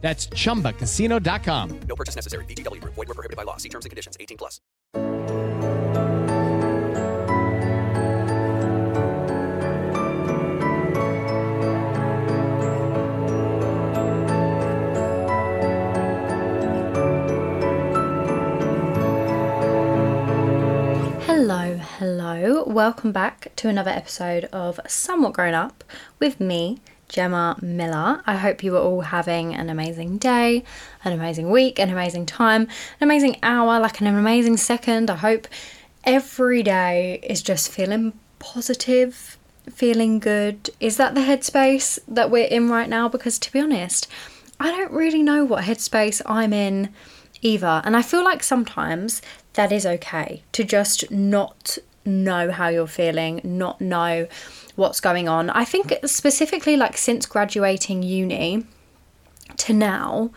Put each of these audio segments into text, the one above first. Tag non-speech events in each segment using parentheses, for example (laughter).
That's chumbacasino.com. No purchase necessary. VGW Group. Void were prohibited by law. See terms and conditions. 18 plus. Hello, hello. Welcome back to another episode of Somewhat Grown Up with me, Gemma Miller. I hope you are all having an amazing day, an amazing week, an amazing time, an amazing hour, like an amazing second. I hope every day is just feeling positive, feeling good. Is that the headspace that we're in right now? Because to be honest, I don't really know what headspace I'm in either. And I feel like sometimes that is okay to just not know how you're feeling, not know what's going on. I think specifically like since graduating uni to now,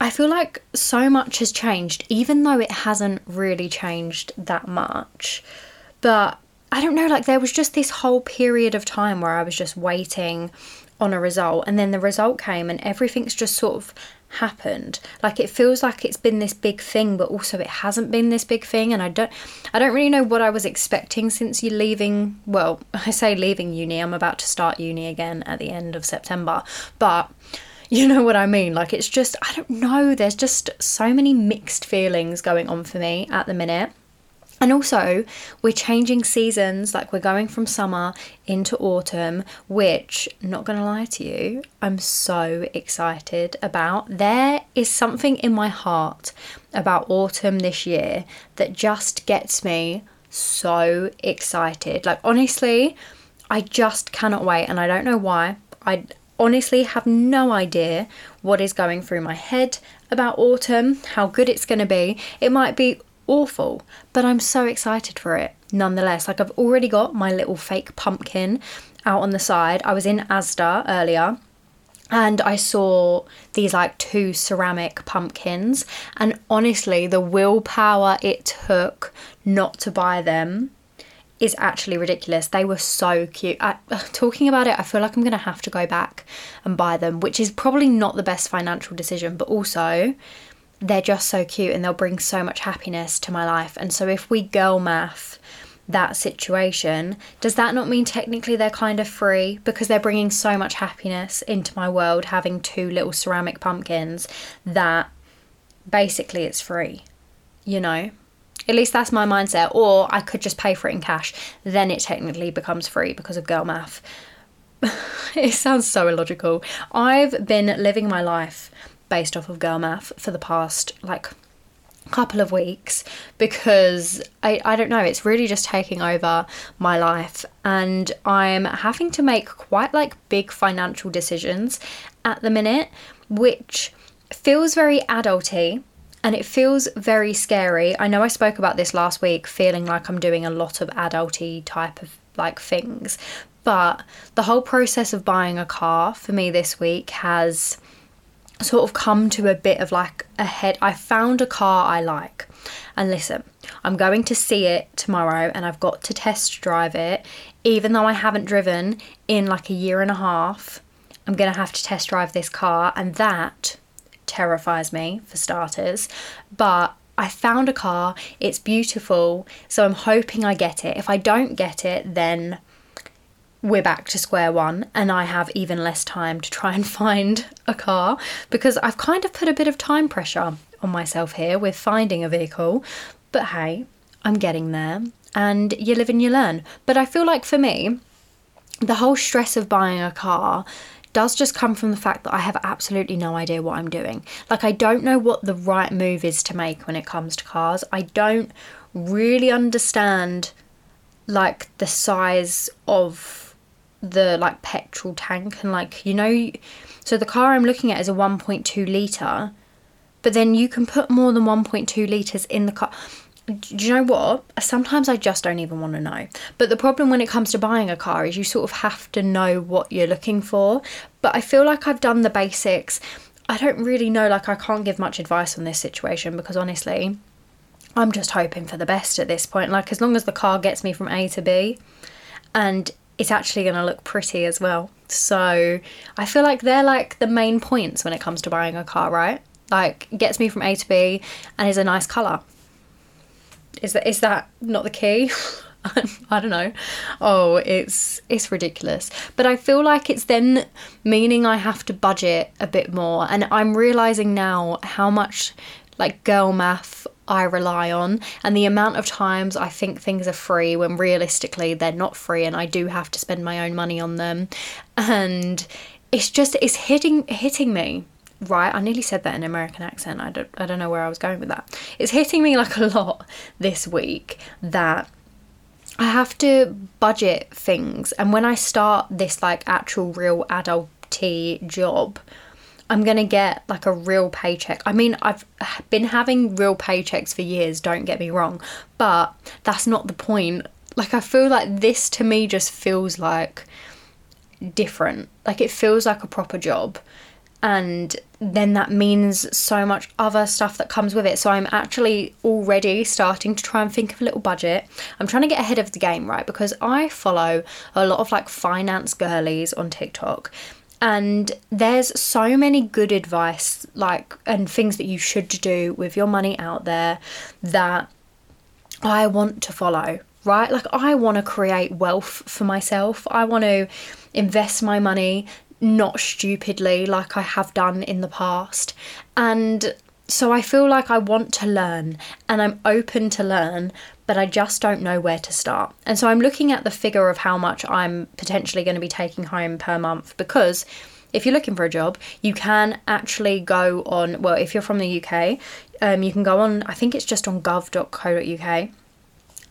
I feel like so much has changed, even though it hasn't really changed that much. But I don't know, like there was just this whole period of time where I was just waiting on a result, and then the result came, and everything's just sort of happened. Like it feels like it's been this big thing but also it hasn't been this big thing and i don't i don't really know what i was expecting since you leaving well (laughs) i say leaving uni i'm about to start uni again at the end of september but you know what i mean? Like it's just i don't know there's just so many mixed feelings going on for me at the minute and also, we're changing seasons, like we're going from summer into autumn, which, not gonna lie to you, I'm so excited about. There is something in my heart about autumn this year that just gets me so excited. Like, honestly, I just cannot wait, and I don't know why. I honestly have no idea what is going through my head about autumn, how good it's gonna be. It might be awful, but I'm so excited for it nonetheless. Like, I've already got my little fake pumpkin out on the side. I was in Asda earlier and I saw these like two ceramic pumpkins, and honestly, the willpower it took not to buy them is actually ridiculous. They were so cute. I, talking about it, I feel like I'm going to have to go back and buy them, which is probably not the best financial decision, but also they're just so cute and they'll bring so much happiness to my life. And so if we girl math that situation, does that not mean technically they're kind of free because they're bringing so much happiness into my world having two little ceramic pumpkins that basically it's free, you know? At least that's my mindset. Or I could just pay for it in cash. Then it technically becomes free because of girl math. (laughs) it sounds so illogical. I've been living my life based off of girl math for the past like couple of weeks because I, I don't know it's really just taking over my life and i'm having to make quite like big financial decisions at the minute which feels very adulty and it feels very scary. I know i spoke about this last week feeling like i'm doing a lot of adulty type of like things but the whole process of buying a car for me this week has sort of come to a bit of like a head. I found a car I like. And listen, I'm going to see it tomorrow and I've got to test drive it. Even though I haven't driven in like a year and a half, I'm going to have to test drive this car. And that terrifies me for starters. But I found a car, it's beautiful. So I'm hoping I get it. If I don't get it, then we're back to square one and I have even less time to try and (laughs) find a car because I've kind of put a bit of time pressure on myself here with finding a vehicle. But hey, I'm getting there. And you live and you learn. But I feel like for me, the whole stress of buying a car does just come from the fact that I have absolutely no idea what I'm doing. Like, I don't know what the right move is to make when it comes to cars. I don't really understand, like, the size of the, like, petrol tank. And, like, you know, so the car I'm looking at is a 1.2 litre, but then you can put more than 1.2 litres in the car do you know what? Sometimes I just don't even want to know. But the problem when it comes to buying a car is you sort of have to know what you're looking for. But I feel like I've done the basics. I don't really know, like, I can't give much advice on this situation because honestly, I'm just hoping for the best at this point. Like, as long as the car gets me from A to B and it's actually going to look pretty as well. So I feel like they're like the main points when it comes to buying a car, right? Like, gets me from A to B and is a nice colour is that is that not the key? (laughs) I don't know. Oh, it's it's ridiculous. But I feel like it's then meaning I have to budget a bit more and I'm realizing now how much like girl math I rely on and the amount of times I think things are free when realistically they're not free and I do have to spend my own money on them. And it's just it's hitting hitting me. Right i nearly said that in american accent. I don't, I don't know where i was going with that. It's hitting me like a lot this week that i have to budget things. And when i start this like actual real adulty job i'm gonna get like a real paycheck i mean i've been having real paychecks for years don't get me wrong but that's not the point like i feel like this to me just feels like different like it feels like a proper job and then that means so much other stuff that comes with it. So I'm actually already starting to try and think of a little budget. I'm trying to get ahead of the game, right? Because I follow a lot of like finance girlies on TikTok. And there's so many good advice, like, and things that you should do with your money out there that I want to follow, right? Like, I want to create wealth for myself. I want to invest my money not stupidly like I have done in the past. And so I feel like I want to learn and I'm open to learn, but I just don't know where to start. And so I'm looking at the figure of how much I'm potentially going to be taking home per month because if you're looking for a job, you can actually go on, well, if you're from the UK, um, you can go on, I think it's just on gov.co.uk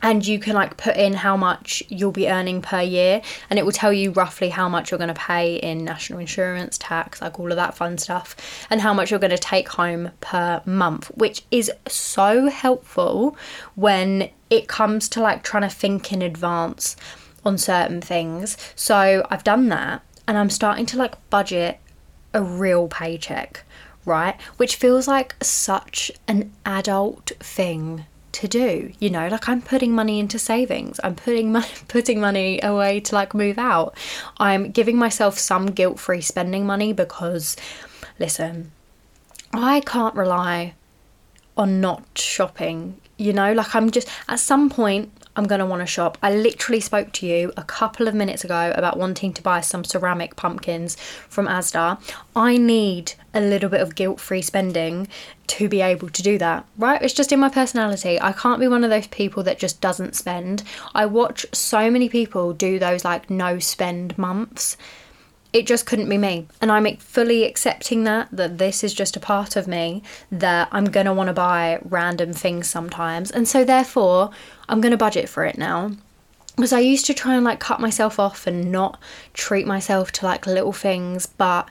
and you can like put in how much you'll be earning per year and it will tell you roughly how much you're going to pay in national insurance tax like all of that fun stuff and how much you're going to take home per month which is so helpful when it comes to like trying to think in advance on certain things. So I've done that and I'm starting to like budget a real paycheck right? Which feels like such an adult thing to do you know like i'm putting money into savings. I'm putting money (laughs) putting money away to like move out. I'm giving myself some guilt-free spending money because listen i can't rely on not shopping you know? Like i'm just at some point I'm going to want to shop. I literally spoke to you a couple of minutes ago about wanting to buy some ceramic pumpkins from Asda. I need a little bit of guilt free spending to be able to do that, right? It's just in my personality. I can't be one of those people that just doesn't spend. I watch so many people do those like no spend months it just couldn't be me. And I'm fully accepting that, that this is just a part of me, that I'm going to want to buy random things sometimes. And so, therefore, I'm going to budget for it now. Because I used to try and like cut myself off and not treat myself to like little things, but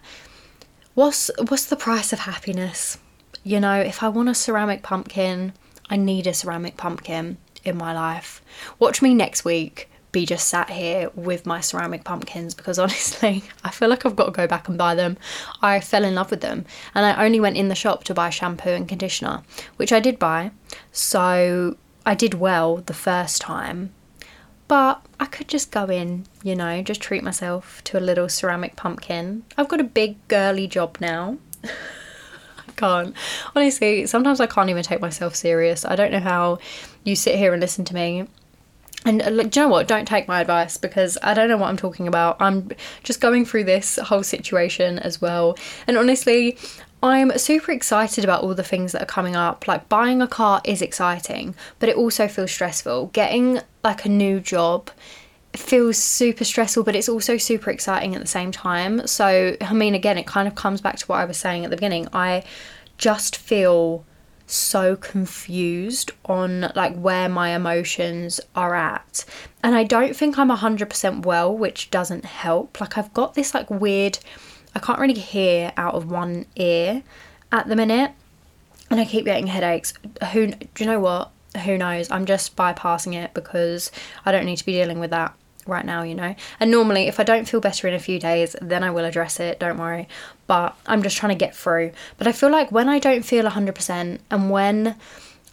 what's what's the price of happiness? You know, if I want a ceramic pumpkin, I need a ceramic pumpkin in my life. Watch me next week be just sat here with my ceramic pumpkins because (laughs) honestly, I feel like I've got to go back and buy them. I fell in love with them and I only went in the shop to buy shampoo and conditioner, which I did buy. So I did well the first time. But I could just go in, you know, just treat myself to a little ceramic pumpkin. I've got a big girly job now. (laughs) I can't. Honestly, sometimes I can't even take myself serious. I don't know how you sit here and listen to me and uh, do you know what? Don't take my advice because I don't know what I'm talking about. I'm just going through this whole situation as well. And honestly, I'm super excited about all the things that are coming up. Like buying a car is exciting, but it also feels stressful. Getting like a new job feels super stressful, but it's also super exciting at the same time. So, I mean, again, it kind of comes back to what I was saying at the beginning. I just feel so confused on like where my emotions are at. And I don't think I'm 100% well, which doesn't help. Like I've got this like weird I can't really hear out of one ear at the minute. And I keep getting headaches. Who do you know what? Who knows? I'm just bypassing it because I don't need to be dealing with that right now, you know. And normally, if I don't feel better in a few days, then I will address it, don't worry. But I'm just trying to get through. But I feel like when I don't feel 100% and when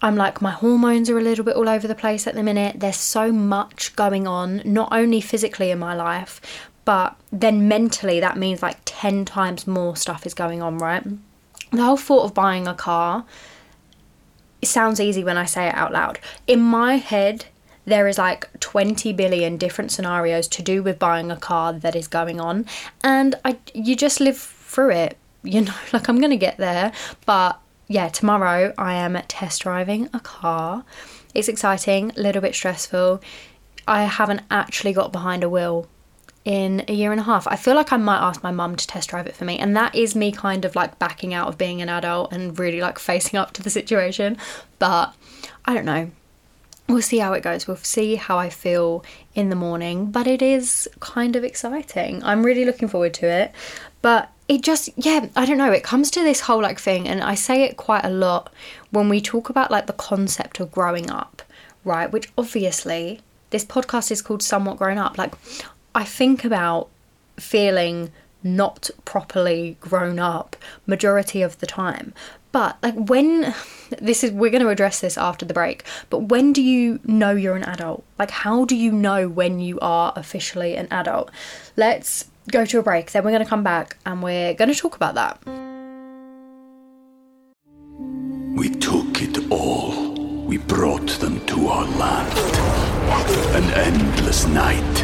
I'm like, my hormones are a little bit all over the place at the minute, there's so much going on, not only physically in my life, but then mentally, that means like 10 times more stuff is going on, right? The whole thought of buying a car. It sounds easy when I say it out loud. In my head, there is like 20 billion different scenarios to do with buying a car that is going on and I you just live through it (laughs) you know like I'm to get there but yeah tomorrow I am test driving a car it's exciting a little bit stressful I haven't actually got behind a wheel in a year and a half. I feel like I might ask my mum to test drive it for me, and that is me kind of like backing out of being an adult and really like facing up to the situation. But I don't know we'll see how it goes. We'll see how I feel in the morning, but it is kind of exciting. I'm really looking forward to it. But it just, yeah, I don't know. It comes to this whole like thing, and I say it quite a lot when we talk about like the concept of growing up, right? Which obviously this podcast is called Somewhat Grown Up. Like, I think about feeling not properly grown up majority of the time but like when this is we're going to address this after the break, but when do you know you're an adult? Like how do you know when you are officially an adult? Let's go to a break, then we're going to come back and we're going to talk about that. We took it all. We brought them to our land. An endless night,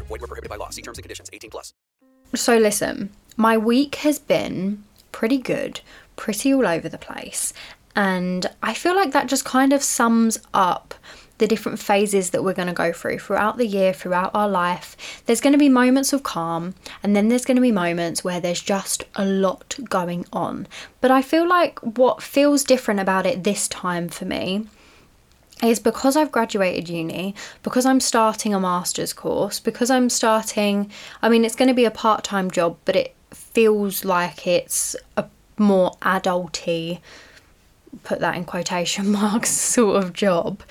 Void were prohibited by law. See terms and conditions. 18 plus. So listen, my week has been pretty good, pretty all over the place, and I feel like that just kind of sums up the different phases that we're going to go through throughout the year, throughout our life. There's going to be moments of calm, and then there's going to be moments where there's just a lot going on. But I feel like what feels different about it this time for me is because I've graduated uni, because I'm starting a master's course, because I'm starting, I mean, it's going to be a part time job, but it feels like it's a more adulty, put that in quotation (laughs) marks, sort of job.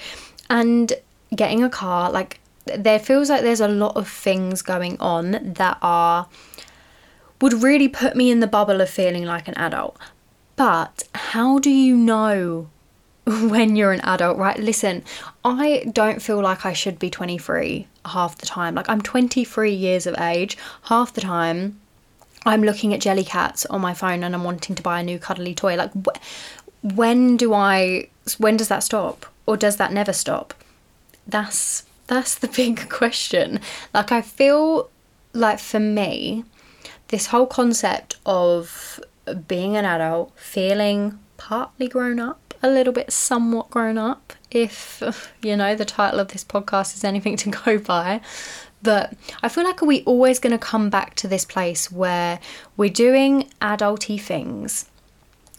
And getting a car, like, there feels like there's a lot of things going on that are, would really put me in the bubble of feeling like an adult. But how do you know (laughs) when you're an adult, right? Listen, I don't feel like I should be 23 half the time. Like, I'm 23 years of age. Half the time, I'm looking at Jellycats on my phone and I'm wanting to buy a new cuddly toy. Like, wh- when do I, when does that stop? Or does that never stop? That's, that's the (laughs) big question. Like, I feel like for me, this whole concept of being an adult, feeling partly grown up, a little bit somewhat grown up, if you know the title of this podcast is anything to (laughs) go by. But I feel like are we always going to come back to this place where we're doing adulty things,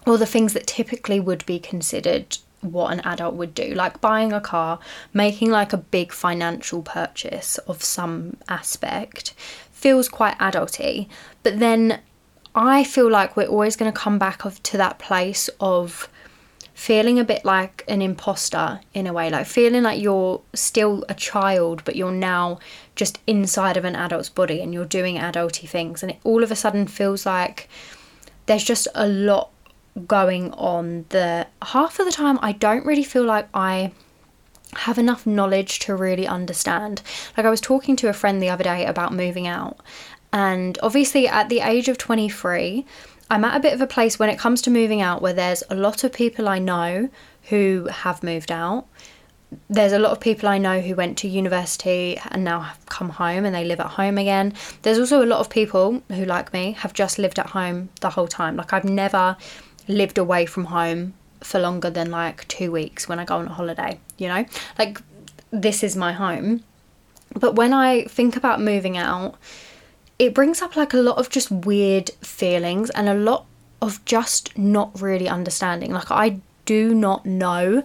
or the things that typically would be considered what an adult would do, like buying a car, making like a big financial purchase of some aspect, feels quite adulty. But then I feel like we're always going to come back of, to that place of feeling a bit like an imposter in a way, like feeling like you're still a child, but you're now just inside of an adult's body and you're doing adulty things. And it all of a sudden feels like there's just a lot going on that half of the time I don't really feel like I have enough knowledge to really understand. Like I was talking to a friend the other day about moving out, and obviously at the age of 23, I'm at a bit of a place when it comes to moving out where there's a lot of people I know who have moved out. There's a lot of people I know who went to university and now have come home and they live at home again. There's also a lot of people who, like me, have just lived at home the whole time. Like, I've never lived away from home for longer than like two weeks when I go on a holiday, you know? Like, this is my home. But when I think about moving out, it brings up like a lot of just weird feelings and a lot of just not really understanding. Like, I do not know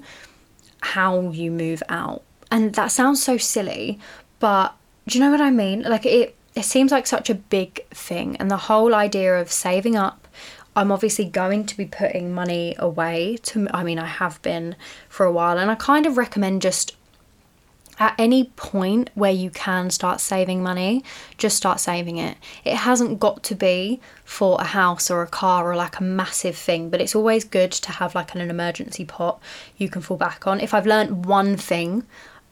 how you move out. And that sounds so silly, but do you know what I mean? Like, it, it seems like such a big thing. And the whole idea of saving up, I'm obviously going to be putting money away to, I mean, I have been for a while, and I kind of recommend just at any point where you can start saving money, just start saving it. It hasn't got to be for a house or a car or like a massive thing, but it's always good to have like an emergency pot you can fall back on. If I've learned one thing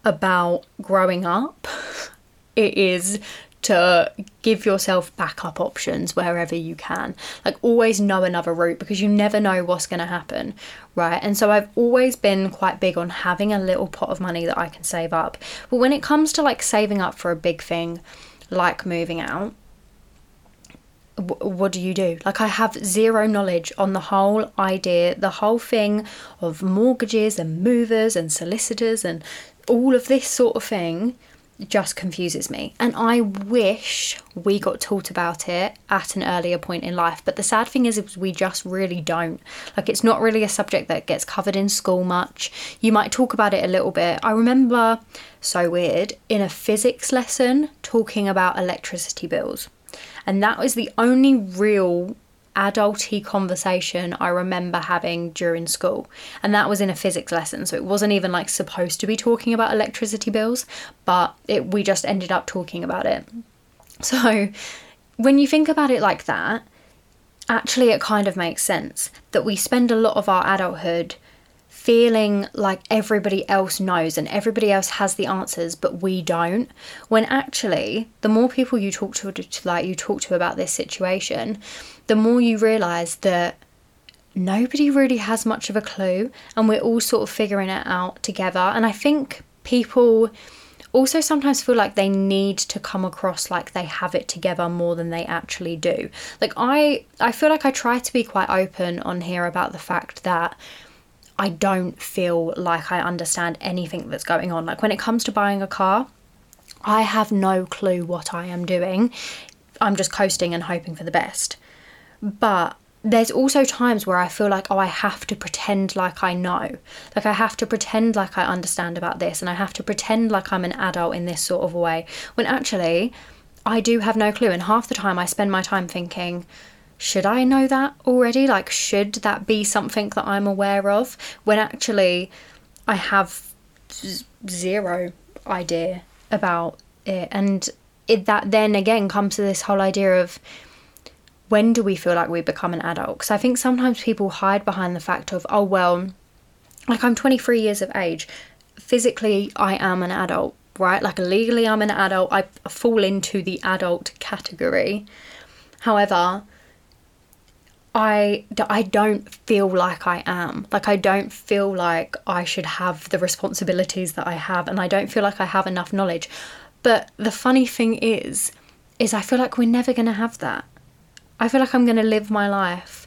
about growing up, (laughs) it is to give yourself backup options wherever you can. Like, always know another route because you never know what's going to happen, right? And so, I've always been quite big on having a little pot of money that I can save up. But when it comes to like saving up for a big thing like moving out, what do you do? Like, I have zero knowledge on the whole idea, the whole thing of mortgages and movers and solicitors and all of this sort of thing just confuses me. And I wish we got taught about it at an earlier point in life. But the sad thing is, is we just really don't. Like, it's not really a subject that gets covered in school much. You might talk about it a little bit. I remember, so weird, in a physics lesson talking about electricity bills. And that was the only real adulty conversation I remember having during school. And that was in a physics lesson. So it wasn't even like supposed to be talking about electricity bills, but it, we just ended up talking about it. So when you think about it like that, actually it kind of makes sense that we spend a lot of our adulthood feeling like everybody else knows and everybody else has the answers but we don't. When actually the more people you talk to, like you talk to about this situation the more you realize that nobody really has much of a clue and we're all sort of figuring it out together. And i think people also sometimes feel like they need to come across like they have it together more than they actually do. Like i i feel like i try to be quite open on here about the fact that I don't feel like I understand anything that's going on. Like when it comes to buying a car, I have no clue what I am doing. I'm just coasting and hoping for the best. But there's also times where I feel like, oh, I have to pretend like I know. Like I have to pretend like I understand about this and I have to pretend like I'm an adult in this sort of way. When actually, I do have no clue. And half the time I spend my time thinking, should I know that already? Like, should that be something that I'm aware of? When actually, I have zero idea about it. And it, that then again comes to this whole idea of when do we feel like we become an adult? Because I think sometimes people hide behind the fact of, oh, well, like I'm 23 years of age. Physically, I am an adult, right? Like legally, I'm an adult. I fall into the adult category. However, I, I don't feel like I am. Like, I don't feel like I should have the responsibilities that I have, and I don't feel like I have enough knowledge. But the funny thing is, is I feel like we're never going to have that. I feel like I'm going to live my life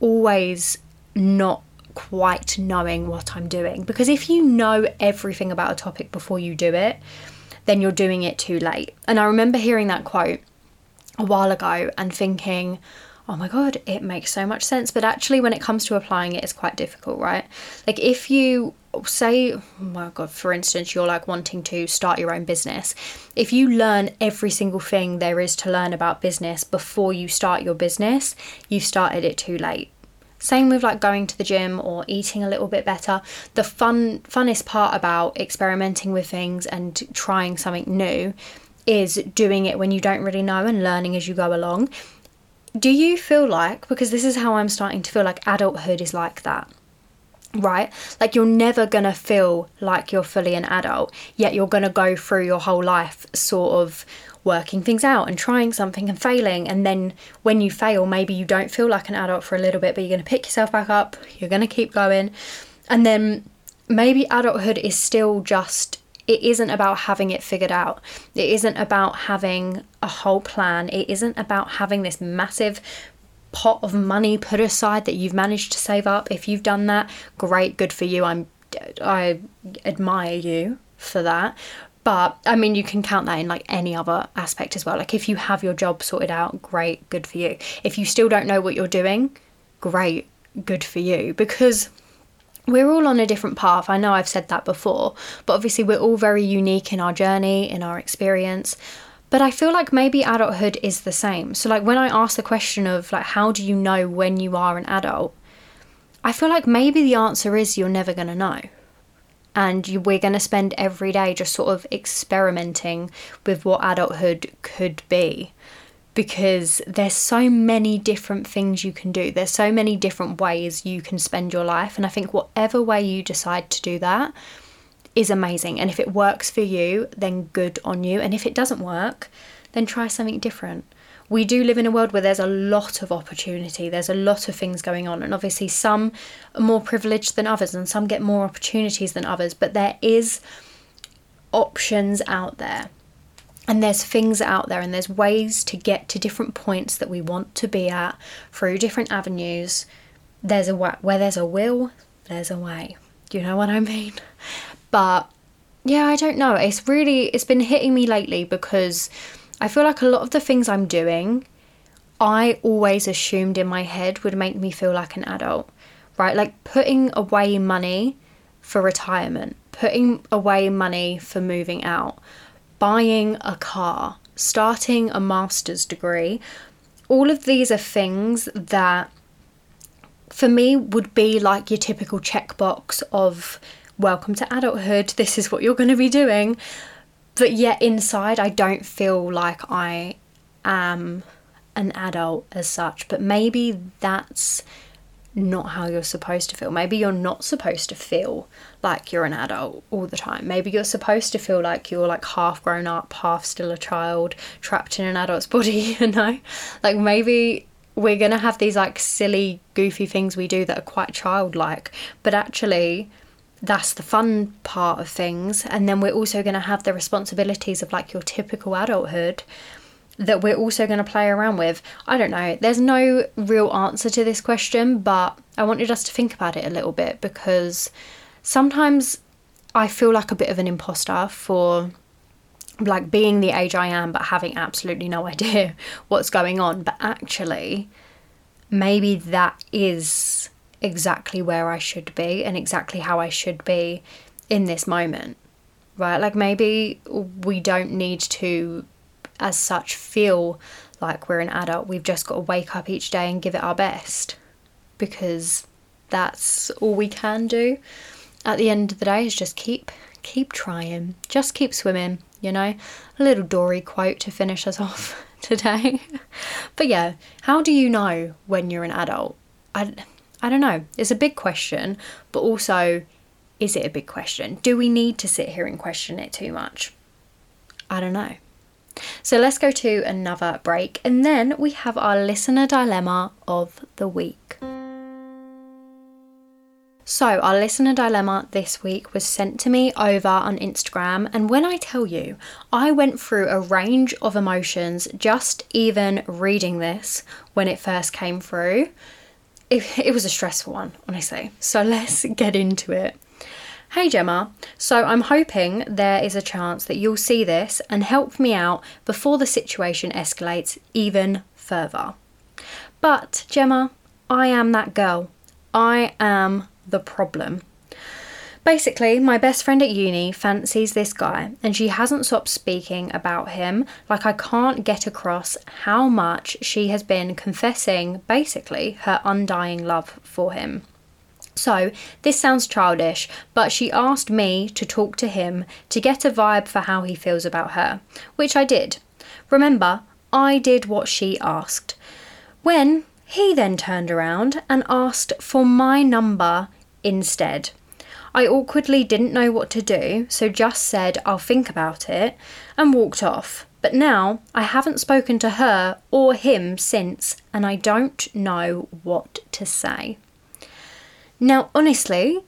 always not quite knowing what I'm doing. Because if you know everything about a topic before you do it, then you're doing it too late. And I remember hearing that quote a while ago and thinking, oh my god, it makes so much sense. But actually, when it comes to applying it, it's quite difficult, right? Like, if you say, oh my god, for instance, you're like wanting to start your own business, if you learn every single thing there is to learn about business before you start your business, you've started it too late. Same with like going to the gym or eating a little bit better. The fun funnest part about experimenting with things and trying something new is doing it when you don't really know and learning as you go along. Do you feel like because this is how I'm starting to feel like adulthood is like that? right? Like you're never gonna feel like you're fully an adult, yet you're gonna go through your whole life sort of working things out and trying something and failing. And then when you fail, maybe you don't feel like an adult for a little bit, but you're gonna pick yourself back up, you're gonna keep going. And then maybe adulthood is still just it isn't about having it figured out. It isn't about having a whole plan. It isn't about having this massive pot of money put aside that you've managed to save up. If you've done that, great, good for you. I'm I admire you for that. But I mean, you can count that in like any other aspect as well. Like if you have your job sorted out, great, good for you. If you still don't know what you're doing, great, good for you. Because we're all on a different path. I know I've said that before, but obviously we're all very unique in our journey, in our experience. But I feel like maybe adulthood is the same. So like when I ask the question of like how do you know when you are an adult? I feel like maybe the answer is you're never going to know. And you, we're going to spend every day just sort of experimenting with what adulthood could be because there's so many different things you can do. There's so many different ways you can spend your life. And I think whatever way you decide to do that, is amazing. And if it works for you, then good on you. And if it doesn't work, then try something different. We do live in a world where there's a lot of opportunity, there's a lot of things going on, and obviously some are more privileged than others, and some get more opportunities than others, but there is options out there and there's things out there and there's ways to get to different points that we want to be at through different avenues there's a way where there's a will there's a way do you know what i mean but yeah, I don't know. It's really it's been hitting me lately because I feel like a lot of the things I'm doing I always assumed in my head would make me feel like an adult. Right? Like putting away money for retirement, putting away money for moving out, buying a car, starting a master's degree. All of these are things that for me would be like your typical checkbox of welcome to adulthood, this is what you're going to be doing. But yet, inside, I don't feel like I am an adult as such. But maybe that's not how you're supposed to feel. Maybe you're not supposed to feel like you're an adult all the time. Maybe you're supposed to feel like you're like half grown up, half still a child, trapped in an adult's (laughs) body, you know? Like maybe we're going to have these like silly, goofy things we do that are quite childlike, but actually that's the fun part of things. And then we're also going to have the responsibilities of like your typical adulthood that we're also going to play around with. I don't know. There's no real answer to this question, but I wanted us to think about it a little bit because sometimes I feel like a bit of an imposter for like being the age I am but having absolutely no (laughs) idea what's going on. But actually, maybe that is exactly where I should be and exactly how I should be in this moment, right? Like maybe we don't need to, as such, feel like we're an adult. We've just got to wake up each day and give it our best because that's all we can do. At the end of the day, is just keep keep trying, just keep swimming. You know, a little Dory quote to finish us (laughs) off today. but yeah, how do you know when you're an adult? I I don't know. It's a big question, but also, is it a big question? Do we need to sit here and question it too much? I don't know. So let's go to another break, and then we have our listener dilemma of the week. So, our listener dilemma this week was sent to me over on Instagram, and when I tell you, I went through a range of emotions just even reading this when it first came through it, it was a stressful one, honestly. So (laughs) let's get into it. Hey Gemma, so I'm hoping there is a chance that you'll see this and help me out before the situation escalates even further. But, Gemma, I am that girl. I am the problem. Basically, my best friend at uni fancies this guy and she hasn't stopped speaking about him. Like, I can't get across how much she has been confessing, basically, her undying love for him. So, this sounds childish, but she asked me to talk to him to get a vibe for how he feels about her, which I did. Remember, I did what she asked. When he then turned around and asked for my number instead. I awkwardly didn't know what to do, so just said I'll think about it and walked off. But now I haven't spoken to her or him since, and I don't know what to say. Now, honestly,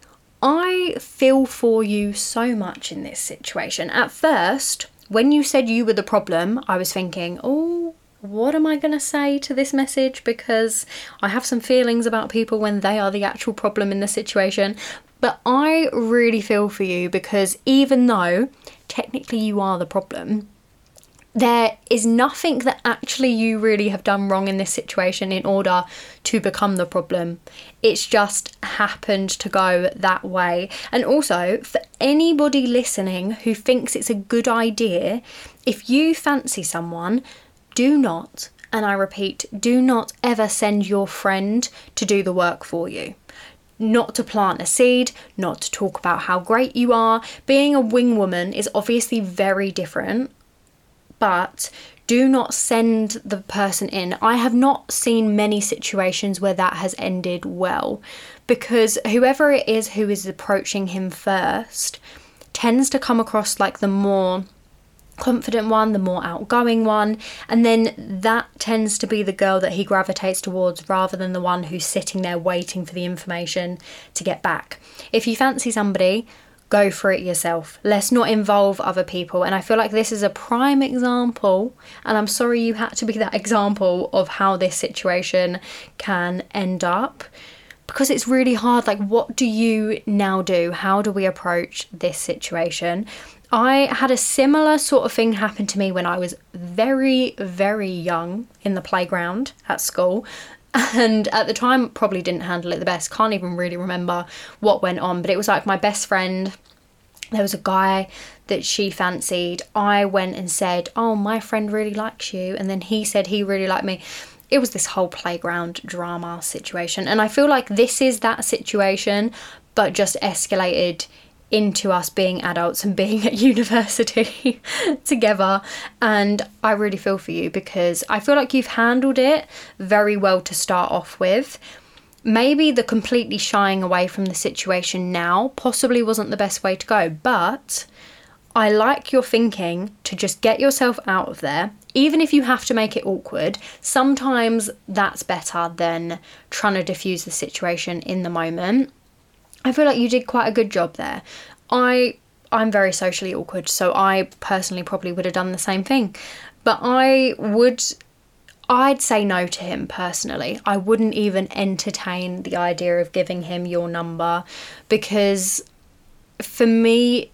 I feel for you so much in this situation. At first, when you said you were the problem, I was thinking, oh, what am I going to say to this message? Because I have some feelings about people when they are the actual problem in the situation. But I really feel for you because even though technically you are the problem, there is nothing that actually you really have done wrong in this situation in order to become the problem. It's just happened to go that way. And also, for anybody listening who thinks it's a good idea, if you fancy someone, do not, and I repeat, do not ever send your friend to do the work for you not to plant a seed, not to talk about how great you are. Being a wing woman is obviously very different, but do not send the person in. I have not seen many situations where that has ended well because whoever it is who is approaching him first tends to come across like the more confident one, the more outgoing one, and then that tends to be the girl that he gravitates towards rather than the one who's sitting there waiting for the information to get back. If you fancy somebody, go for it yourself. Let's not involve other people. And I feel like this is a prime example, and I'm sorry you had to be that (laughs) example of how this situation can end up. Because it's really hard. Like, what do you now do? How do we approach this situation? I had a similar sort of thing happen to me when I was very, very young in the playground at school. And at the time, probably didn't handle it the best. Can't even really remember what went on, but it was like my best friend. There was a guy that she fancied. I went and said, Oh, my friend really likes you. And then he said he really liked me it was this whole playground drama situation. And I feel like this is that situation, but just escalated into us being adults and being at (laughs) university together. And I really feel for you because I feel like you've handled it very well to start off with. Maybe the completely shying away from the situation now possibly wasn't the best way to go, but I like your thinking to just get yourself out of there. Even if you have to make it awkward, sometimes that's better than trying to diffuse the situation in the moment. I feel like you did quite a good job there. I I'm very socially awkward, so I personally probably would have done the same thing. But I would I'd say no to him personally. I wouldn't even entertain the idea of giving him your number because for me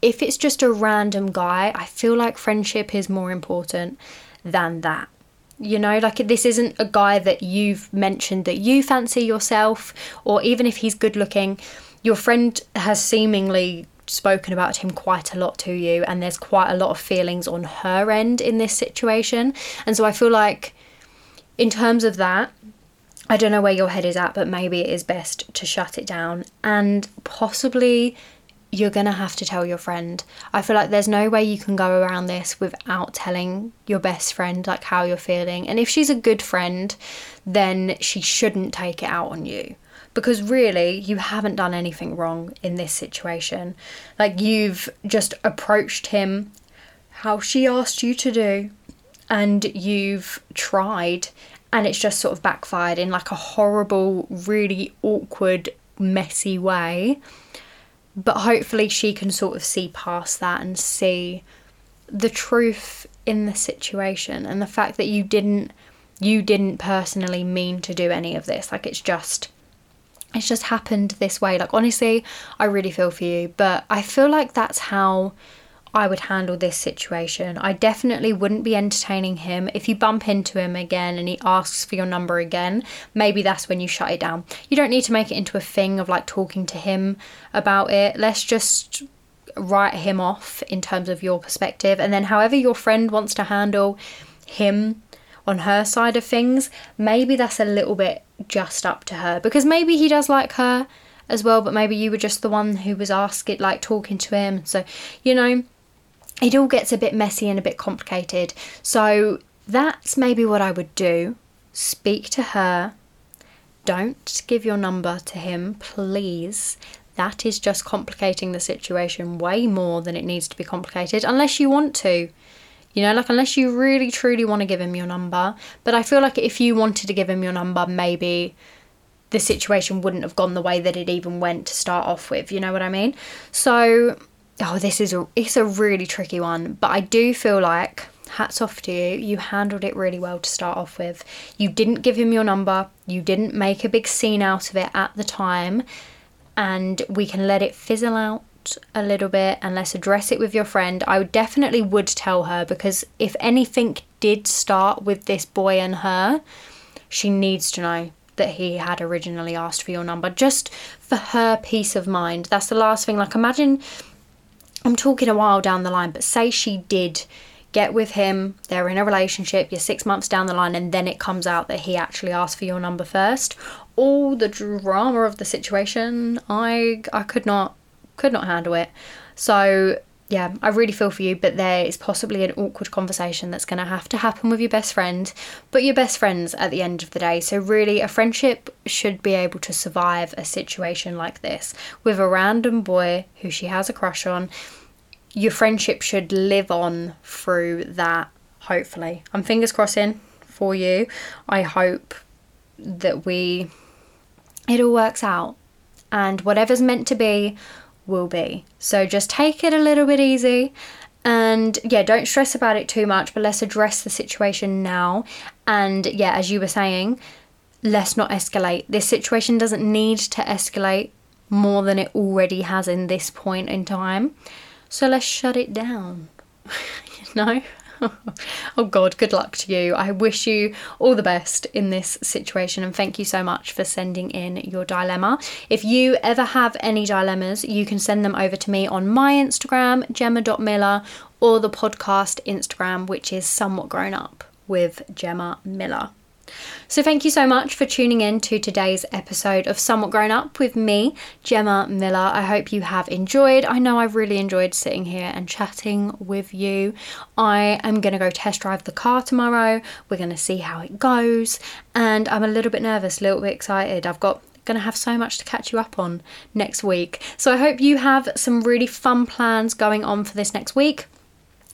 if it's just a random guy, I feel like friendship is more important than that. You know, like this isn't a guy that you've mentioned that you fancy yourself, or even if he's good looking, your friend has seemingly spoken about him quite a lot to you, and there's quite a lot of feelings on her end in this situation. And so I feel like, in terms of that, I don't know where your head is at, but maybe it is best to shut it down and possibly you're going to have to tell your friend. I feel like there's no way you can go around this without telling your best friend like how you're feeling. And if she's a good friend, then she shouldn't take it out on you. Because really, you haven't done anything wrong in this situation. Like, you've just approached him how she asked you to do, and you've tried, and it's just sort of backfired in like a horrible, really awkward, messy way but hopefully she can sort of see past that and see the truth in the situation and the fact that you didn't you didn't personally mean to do any of this. Like it's just it's just happened this way. Like honestly i really feel for you but i feel like that's how I would handle this situation. I definitely wouldn't be entertaining him. If you bump into him again and he asks for your number again, maybe that's when you shut it down. You don't need to make it into a thing of like talking to him about it. Let's just write him off in terms of your perspective. And then, however, your friend wants to handle him on her side of things, maybe that's a little bit just up to her because maybe he does like her as well, but maybe you were just the one who was asking, like talking to him. So, you know, it all gets a bit messy and a bit complicated. So that's maybe what I would do. Speak to her. Don't give your number to him, please. That is just complicating the situation way more than it needs to be complicated, unless you want to. You know, like unless you really truly want to give him your number. But I feel like if you wanted to give him your number, maybe the situation wouldn't have gone the way that it even went to start off with. You know what I mean? So oh, this is a it's a really tricky one, but I do feel like hats off to you. You handled it really well to start off with. You didn't give him your number. You didn't make a big scene out of it at the time, and we can let it fizzle out a little bit and let's address it with your friend. I definitely would tell her because if anything did start with this boy and her, she needs to know that he had originally asked for your number just for her peace of mind. That's the last thing. Like imagine I'm talking a while down the line, but say she did get with him, they're in a relationship, you're six months down the line, and then it comes out that he actually asked for your number first. All the drama of the situation, I I could not could not handle it. So yeah, I really feel for you, but there is possibly an awkward conversation that's going to have to happen with your best friend, but your best friends at the end of the day. So, really, a friendship should be able to survive a situation like this with a random boy who she has a crush on. Your friendship should live on through that, hopefully. I'm fingers crossing for you. I hope that we, it all works out and whatever's meant to be will be. So just take it a little bit easy and yeah, don't stress about it too much, but let's address the situation now. And yeah, as you were saying, let's not escalate. This situation doesn't need to escalate more than it already has in this point in time. So let's shut it down. (laughs) you know? (laughs) oh God, good luck to you. I wish you all the best in this situation and thank you so much for sending in your dilemma. If you ever have any dilemmas, you can send them over to me on my Instagram, gemma.miller, or the podcast Instagram, which is somewhat grown up with Gemma Miller. So, thank you so much for tuning in to today's episode of Somewhat Grown Up with me, Gemma Miller. I hope you have enjoyed. I know I've really enjoyed sitting here and chatting with you. I am going to go test drive the car tomorrow. We're going to see how it goes, and I'm a little bit nervous, a little bit excited. I've got going to have so much to catch you up on next week. So I hope you have some really fun plans going on for this next week.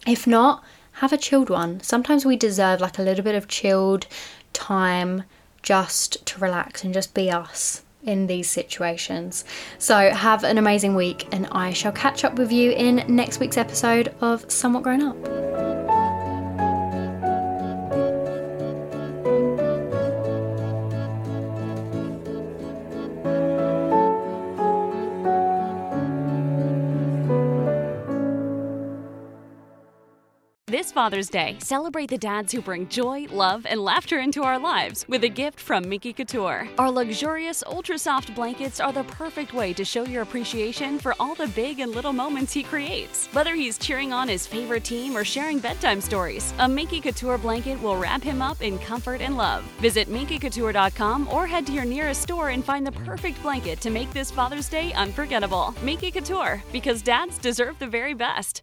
If not, have a chilled one. Sometimes we deserve like a little bit of chilled time just to relax and just be us in these situations. So, have an amazing week, and I shall catch up with you in next week's episode of Somewhat Grown Up. This Father's Day, celebrate the dads who bring joy, love, and laughter into our lives with a gift from Minky Couture. Our luxurious, ultra soft blankets are the perfect way to show your appreciation for all the big and little moments he creates. Whether he's cheering on his favorite team or sharing bedtime stories, a Minky Couture blanket will wrap him up in comfort and love. Visit minkycouture.com or head to your nearest store and find the perfect blanket to make this Father's Day unforgettable. Minky Couture, because dads deserve the very best.